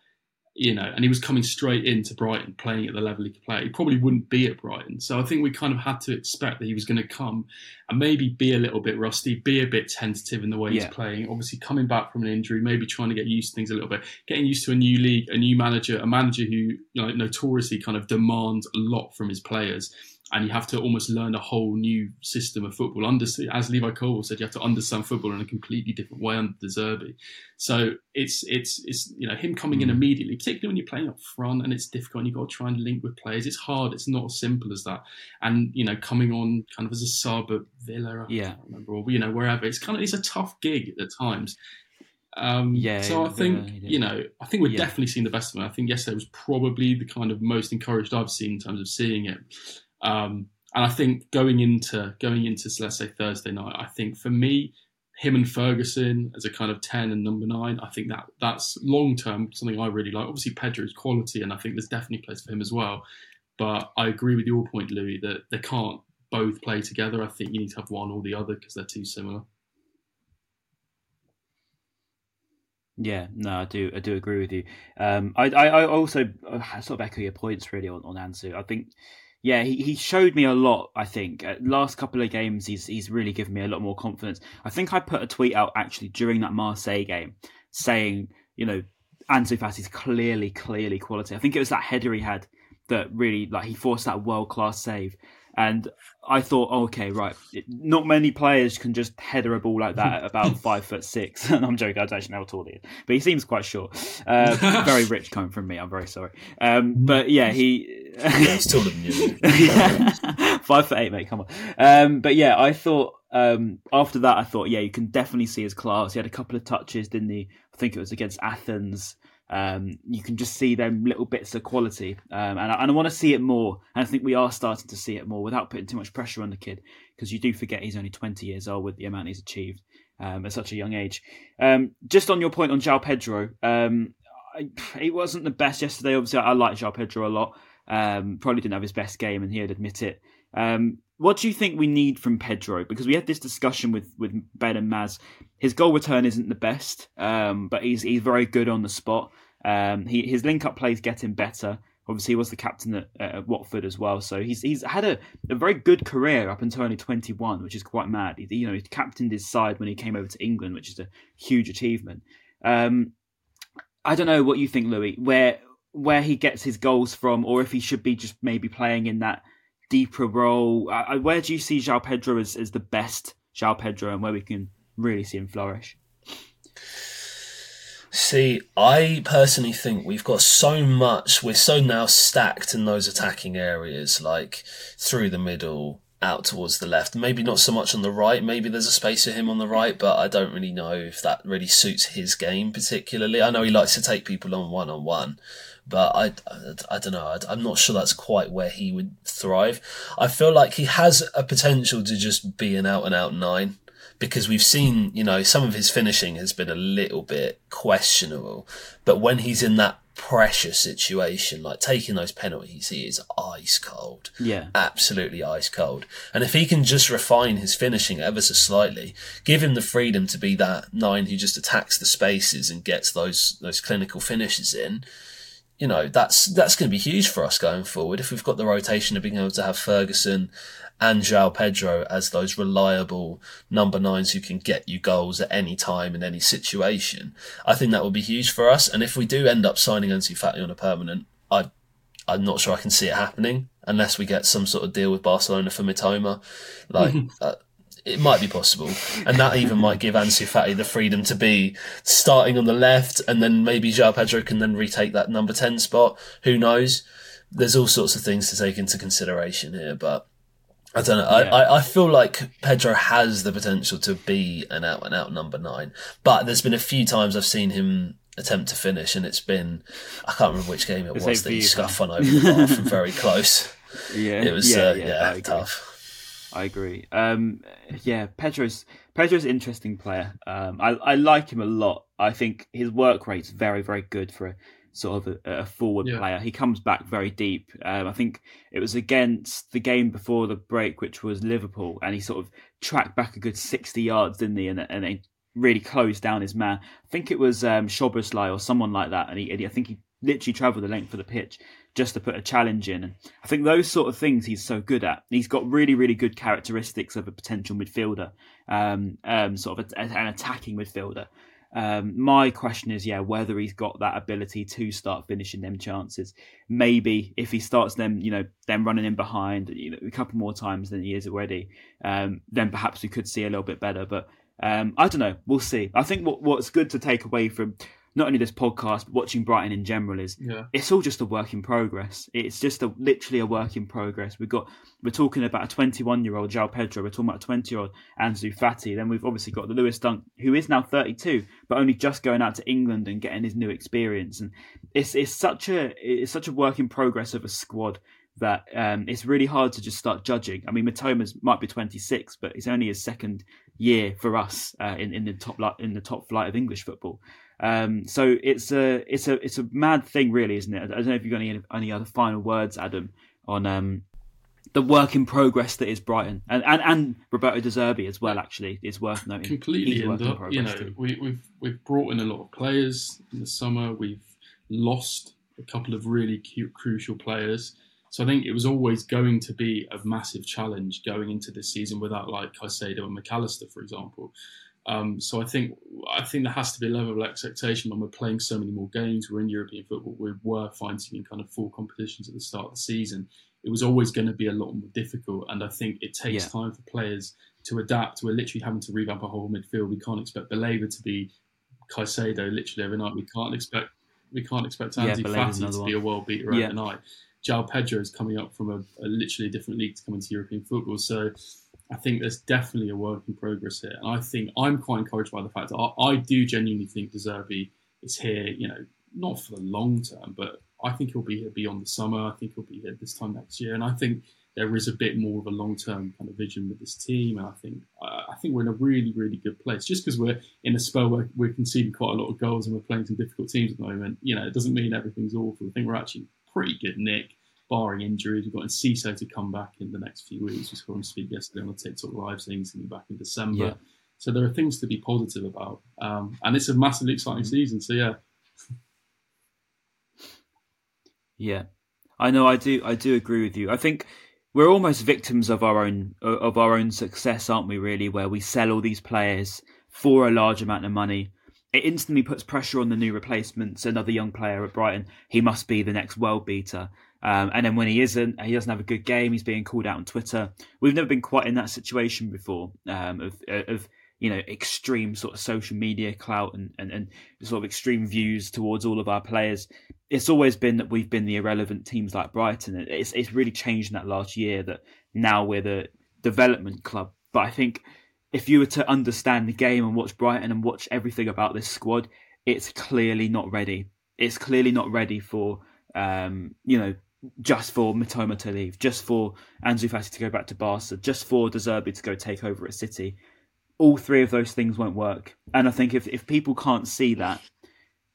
Speaker 4: you know, and he was coming straight into Brighton, playing at the level he could play. He probably wouldn't be at Brighton. So I think we kind of had to expect that he was going to come and maybe be a little bit rusty, be a bit tentative in the way
Speaker 1: Yeah.
Speaker 4: he's playing. Obviously, coming back from an injury, maybe trying to get used to things a little bit, getting used to a new league, a new manager, a manager who you know, notoriously kind of demands a lot from his players. And you have to almost learn a whole new system of football. Under, as Levi Colwill said, you have to understand football in a completely different way under De Zerbi. So it's it's it's you know him coming in
Speaker 1: Mm.
Speaker 4: immediately, particularly when you're playing up front and it's difficult and you've got to try and link with players. It's hard. It's not as simple as that. And you know coming on kind of as a sub at Villa, I
Speaker 1: Yeah.
Speaker 4: can't remember, or you know wherever. It's kind of it's a tough gig at times. Um,
Speaker 1: Yeah,
Speaker 4: So I think
Speaker 1: did.
Speaker 4: you know I think we've
Speaker 1: Yeah.
Speaker 4: definitely seen the best of him. I think yesterday was probably the kind of most encouraged I've seen in terms of seeing it. Um, and I think going into going into let's say Thursday night, I think for me, him and Ferguson as a kind of ten and number nine, I think that that's long term something I really like. Obviously, Pedro's quality, and I think there's definitely place for him as well. But I agree with your point, Louis, that they can't both play together. I think you need to have one or the other because they're too similar.
Speaker 1: Yeah, no, I do, I do agree with you. Um, I, I, I also uh, sort of echo your points really on, on Ansu. I think, yeah, he, he showed me a lot. I think uh, last couple of games, he's he's really given me a lot more confidence. I think I put a tweet out actually during that Marseille game saying, you know, Ansu Fati's clearly, clearly quality. I think it was that header he had that really like he forced that world class save. And I thought, oh, okay, right. Not many players can just header a ball like that at about five foot six. And I'm joking, I don't actually know how tall he is, but he seems quite short. Uh, very rich coming from me. I'm very sorry. Um, but yeah, he.
Speaker 3: He's taller than you.
Speaker 1: Five foot eight, mate. Come on. Um, but yeah, I thought um, after that, I thought, yeah, you can definitely see his class. He had a couple of touches, didn't he? I think it was against Athens. Um, you can just see them little bits of quality, um, and I, I want to see it more. And I think we are starting to see it more without putting too much pressure on the kid, because you do forget he's only 20 years old with the amount he's achieved um, at such a young age. Um, just on your point on João Pedro, um, I, he wasn't the best yesterday. Obviously, I, I like João Pedro a lot. Um, probably didn't have his best game, and he'd admit it. Um, what do you think we need from Pedro? Because we had this discussion with, with Ben and Maz. His goal return isn't the best, um, but he's he's very good on the spot. Um, he, his link up plays getting better. Obviously, he was the captain at, at Watford as well, so he's he's had a, a very good career up until only 21, which is quite mad. He, you know, he captained his side when he came over to England, which is a huge achievement. Um, I don't know what you think, Louis, where where he gets his goals from, or if he should be just maybe playing in that deeper role. I, where do you see João Pedro as, as the best João Pedro, and where we can really see him flourish?
Speaker 3: See, I personally think we've got so much. We're so now stacked in those attacking areas, like through the middle, out towards the left. Maybe not so much on the right. Maybe there's a space for him on the right, but I don't really know if that really suits his game particularly. I know he likes to take people on one on one, but I, I, I don't know. I, I'm not sure that's quite where he would thrive. I feel like he has a potential to just be an out and out nine because we've seen, you know, some of his finishing has been a little bit questionable. But when he's in that pressure situation, like taking those penalties, he is ice cold.
Speaker 1: Yeah.
Speaker 3: Absolutely ice cold. And if he can just refine his finishing ever so slightly, give him the freedom to be that nine who just attacks the spaces and gets those those clinical finishes in, you know, that's that's going to be huge for us going forward. If we've got the rotation of being able to have Ferguson and João Pedro as those reliable number nines who can get you goals at any time in any situation, I think that would be huge for us. And if we do end up signing Ansu Fati on a permanent, I, I'm not sure I can see it happening unless we get some sort of deal with Barcelona for Mitoma. Like, uh, it might be possible. And that even might give Ansu Fati the freedom to be starting on the left and then maybe João Pedro can then retake that number 10 spot. Who knows? There's all sorts of things to take into consideration here, but I don't know. Yeah. I, I feel like Pedro has the potential to be an out and out number nine, but there's been a few times I've seen him attempt to finish, and it's been I can't remember which game it was, was that he scuffed one over the bar from very close.
Speaker 1: Yeah,
Speaker 3: it was
Speaker 1: yeah,
Speaker 3: uh,
Speaker 1: yeah,
Speaker 3: yeah tough.
Speaker 1: I agree. Um, yeah, Pedro's Pedro's an interesting player. Um, I I like him a lot. I think his work rate's very very good for a sort of a, a forward yeah. player. He comes back very deep. Um, I think it was against the game before the break, which was Liverpool, and he sort of tracked back a good 60 yards, didn't he? And, and he really closed down his man. I think it was um, or someone like that, and he, and he, I think he literally travelled the length of the pitch just to put a challenge in. And I think those sort of things he's so good at. He's got really, really good characteristics of a potential midfielder, um, um, sort of a, an attacking midfielder. Um, my question is, yeah, whether he's got that ability to start finishing them chances. Maybe if he starts them, you know, them running in behind, you know, a couple more times than he is already, um, then perhaps we could see a little bit better. But um, I don't know. We'll see. I think what, what's good to take away from not only this podcast, but watching Brighton in general is
Speaker 4: yeah.
Speaker 1: it's all just a work in progress. It's just a literally a work in progress. We've got we're talking about a 21 year old João Pedro. We're talking about a 20 year old Ansu Fati. Then we've obviously got the Lewis Dunk, who is now 32, but only just going out to England and getting his new experience. And it's it's such a it's such a work in progress of a squad that um, it's really hard to just start judging. I mean, Mitoma's might be 26, but it's only his second year for us uh, in in the top in the top flight of English football. Um, so it's a it's a it's a mad thing, really, isn't it? I don't know if you've got any any other final words, Adam, on um, the work in progress that is Brighton and and, and Roberto De Zerbi as well. Actually, is worth noting.
Speaker 4: Completely, and uh, you know, we, we've we've brought in a lot of players in the summer. We've lost a couple of really cute, crucial players. So I think it was always going to be a massive challenge going into this season without like Caicedo and Mac Allister, for example. Um, so I think I think there has to be a level of expectation when we're playing so many more games. We're in European football. We were fighting in kind of full competitions at the start of the season. It was always going to be a lot more difficult, and I think it takes yeah. time for players to adapt. We're literally having to revamp our whole midfield. We can't expect Baleba to be Caicedo literally every night. We can't expect we can't expect Ansu yeah, Fati to be a world beater yeah. overnight. João Pedro is coming up from a, a literally different league to come into European football. So I think there's definitely a work in progress here. And I think I'm quite encouraged by the fact that I, I do genuinely think De Zerbi is here, you know, not for the long term, but I think he'll be here beyond the summer. I think he'll be here this time next year. And I think there is a bit more of a long term kind of vision with this team. And I think uh, I think we're in a really, really good place. Just because we're in a spell where we're conceding quite a lot of goals and we're playing some difficult teams at the moment, you know, it doesn't mean everything's awful. I think we're actually pretty good nick barring injuries. We've got Enciso to come back in the next few weeks. We saw him speak yesterday on the TikTok live saying he's going to be back in December. Yeah. So there are things to be positive about. Um, and it's a massively exciting mm-hmm. season. So yeah.
Speaker 1: yeah. I know I do I do agree with you. I think we're almost victims of our own of our own success, aren't we, really, where we sell all these players for a large amount of money. It instantly puts pressure on the new replacements. Another young player at Brighton, he must be the next world beater. Um, and then when he isn't, he doesn't have a good game. He's being called out on Twitter. We've never been quite in that situation before um, of, of you know extreme sort of social media clout and, and, and sort of extreme views towards all of our players. It's always been that we've been the irrelevant teams like Brighton. It's it's really changed in that last year that now we're the development club. But I think if you were to understand the game and watch Brighton and watch everything about this squad, it's clearly not ready. It's clearly not ready for um, you know just for Mitoma to leave, just for Ansu Fati to go back to Barca, just for De Zerbi to go take over at City. All three of those things won't work. And I think if, if people can't see that,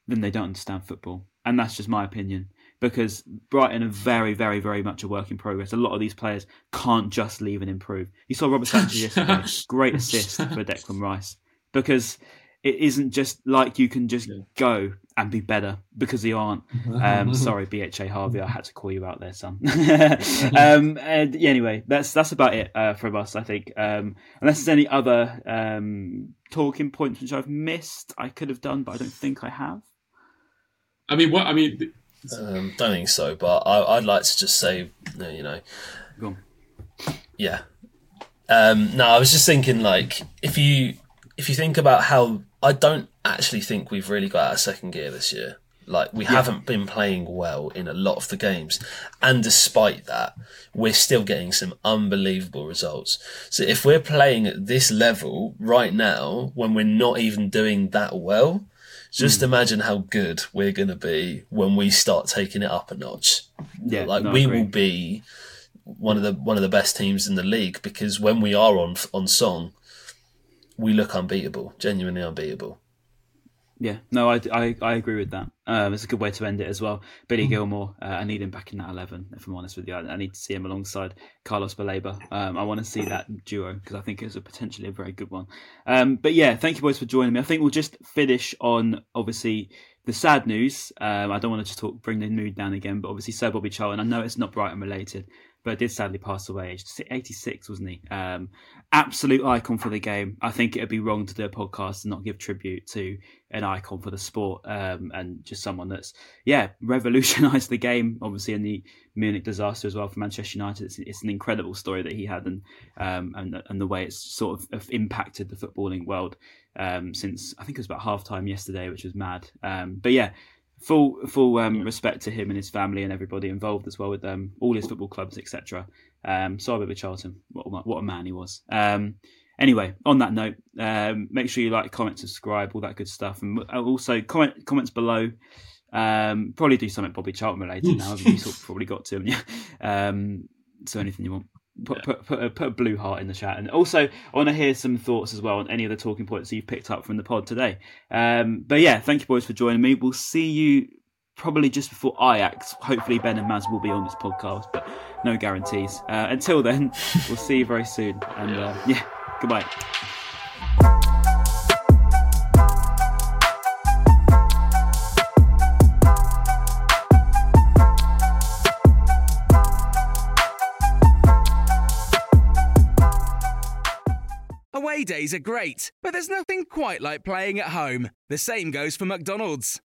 Speaker 1: then they don't understand football. And that's just my opinion. Because Brighton are very, very, very much a work in progress. A lot of these players can't just leave and improve. You saw Robert Sanchez yesterday, great assist for Declan Rice. Because it isn't just like you can just go and be better because you aren't. Um, sorry, BHA Harvey, I had to call you out there, son. um, and yeah, anyway, that's that's about it uh, from us, I think. Um, unless there's any other um, talking points which I've missed, I could have done, but I don't think I have.
Speaker 2: I mean, what I mean,
Speaker 3: Um, don't think so, but I, I'd like to just say, uh, you know,
Speaker 1: Go on.
Speaker 3: yeah. Um, no, I was just thinking, like, if you if you think about how I don't actually think we've really got out of second gear this year. Like, we haven't been playing well in a lot of the games, and despite that, we're still getting some unbelievable results. So, if we're playing at this level right now, when we're not even doing that well, just hmm. imagine how good we're going to be when we start taking it up a notch.
Speaker 1: Yeah,
Speaker 3: like
Speaker 1: no,
Speaker 3: we will be one of the one of the best teams in the league because when we are on on song, we look unbeatable, genuinely unbeatable.
Speaker 1: Yeah, no, I, I, I agree with that. Um, it's a good way to end it as well. Billy Gilmour, uh, I need him back in that 11, if I'm honest with you. I, I need to see him alongside Carlos Baleba. Um, I want to see that duo because I think it's a potentially a very good one. Um, but yeah, thank you boys for joining me. I think we'll just finish on, obviously, the sad news. Um, I don't want to just talk, bring the mood down again, but obviously, Sir Bobby Charlton, I know it's not Brighton related, but did sadly pass away, aged 86, wasn't he? Um, absolute icon for the game. I think it'd be wrong to do a podcast and not give tribute to an icon for the sport um, and just someone that's, yeah, revolutionised the game, obviously, in the Munich disaster as well for Manchester United. It's, it's an incredible story that he had and, um, and, and the way it's sort of impacted the footballing world um, since, I think it was about half time yesterday, which was mad. Um, but yeah, full full um, respect to him and his family and everybody involved as well with um, all his football clubs, etc. Um, sorry about Charlton. What, a- what a man he was. Um, anyway, on that note, um, make sure you like, comment, subscribe, all that good stuff, and also comment comments below. Um, probably do something Bobby Charlton related now. you sort of probably got to him, yeah. Um, so anything you want. Put, put, put, a, put a blue heart in the chat. And also, I want to hear some thoughts as well on any of the talking points that you've picked up from the pod today. Um, but yeah, thank you, boys, for joining me. We'll see you probably just before Ajax. Hopefully, Ben and Maz will be on this podcast, but no guarantees. Uh, until then, we'll see you very soon. And uh, yeah, goodbye.
Speaker 5: Away days are great, but there's nothing quite like playing at home. The same goes for McDonald's.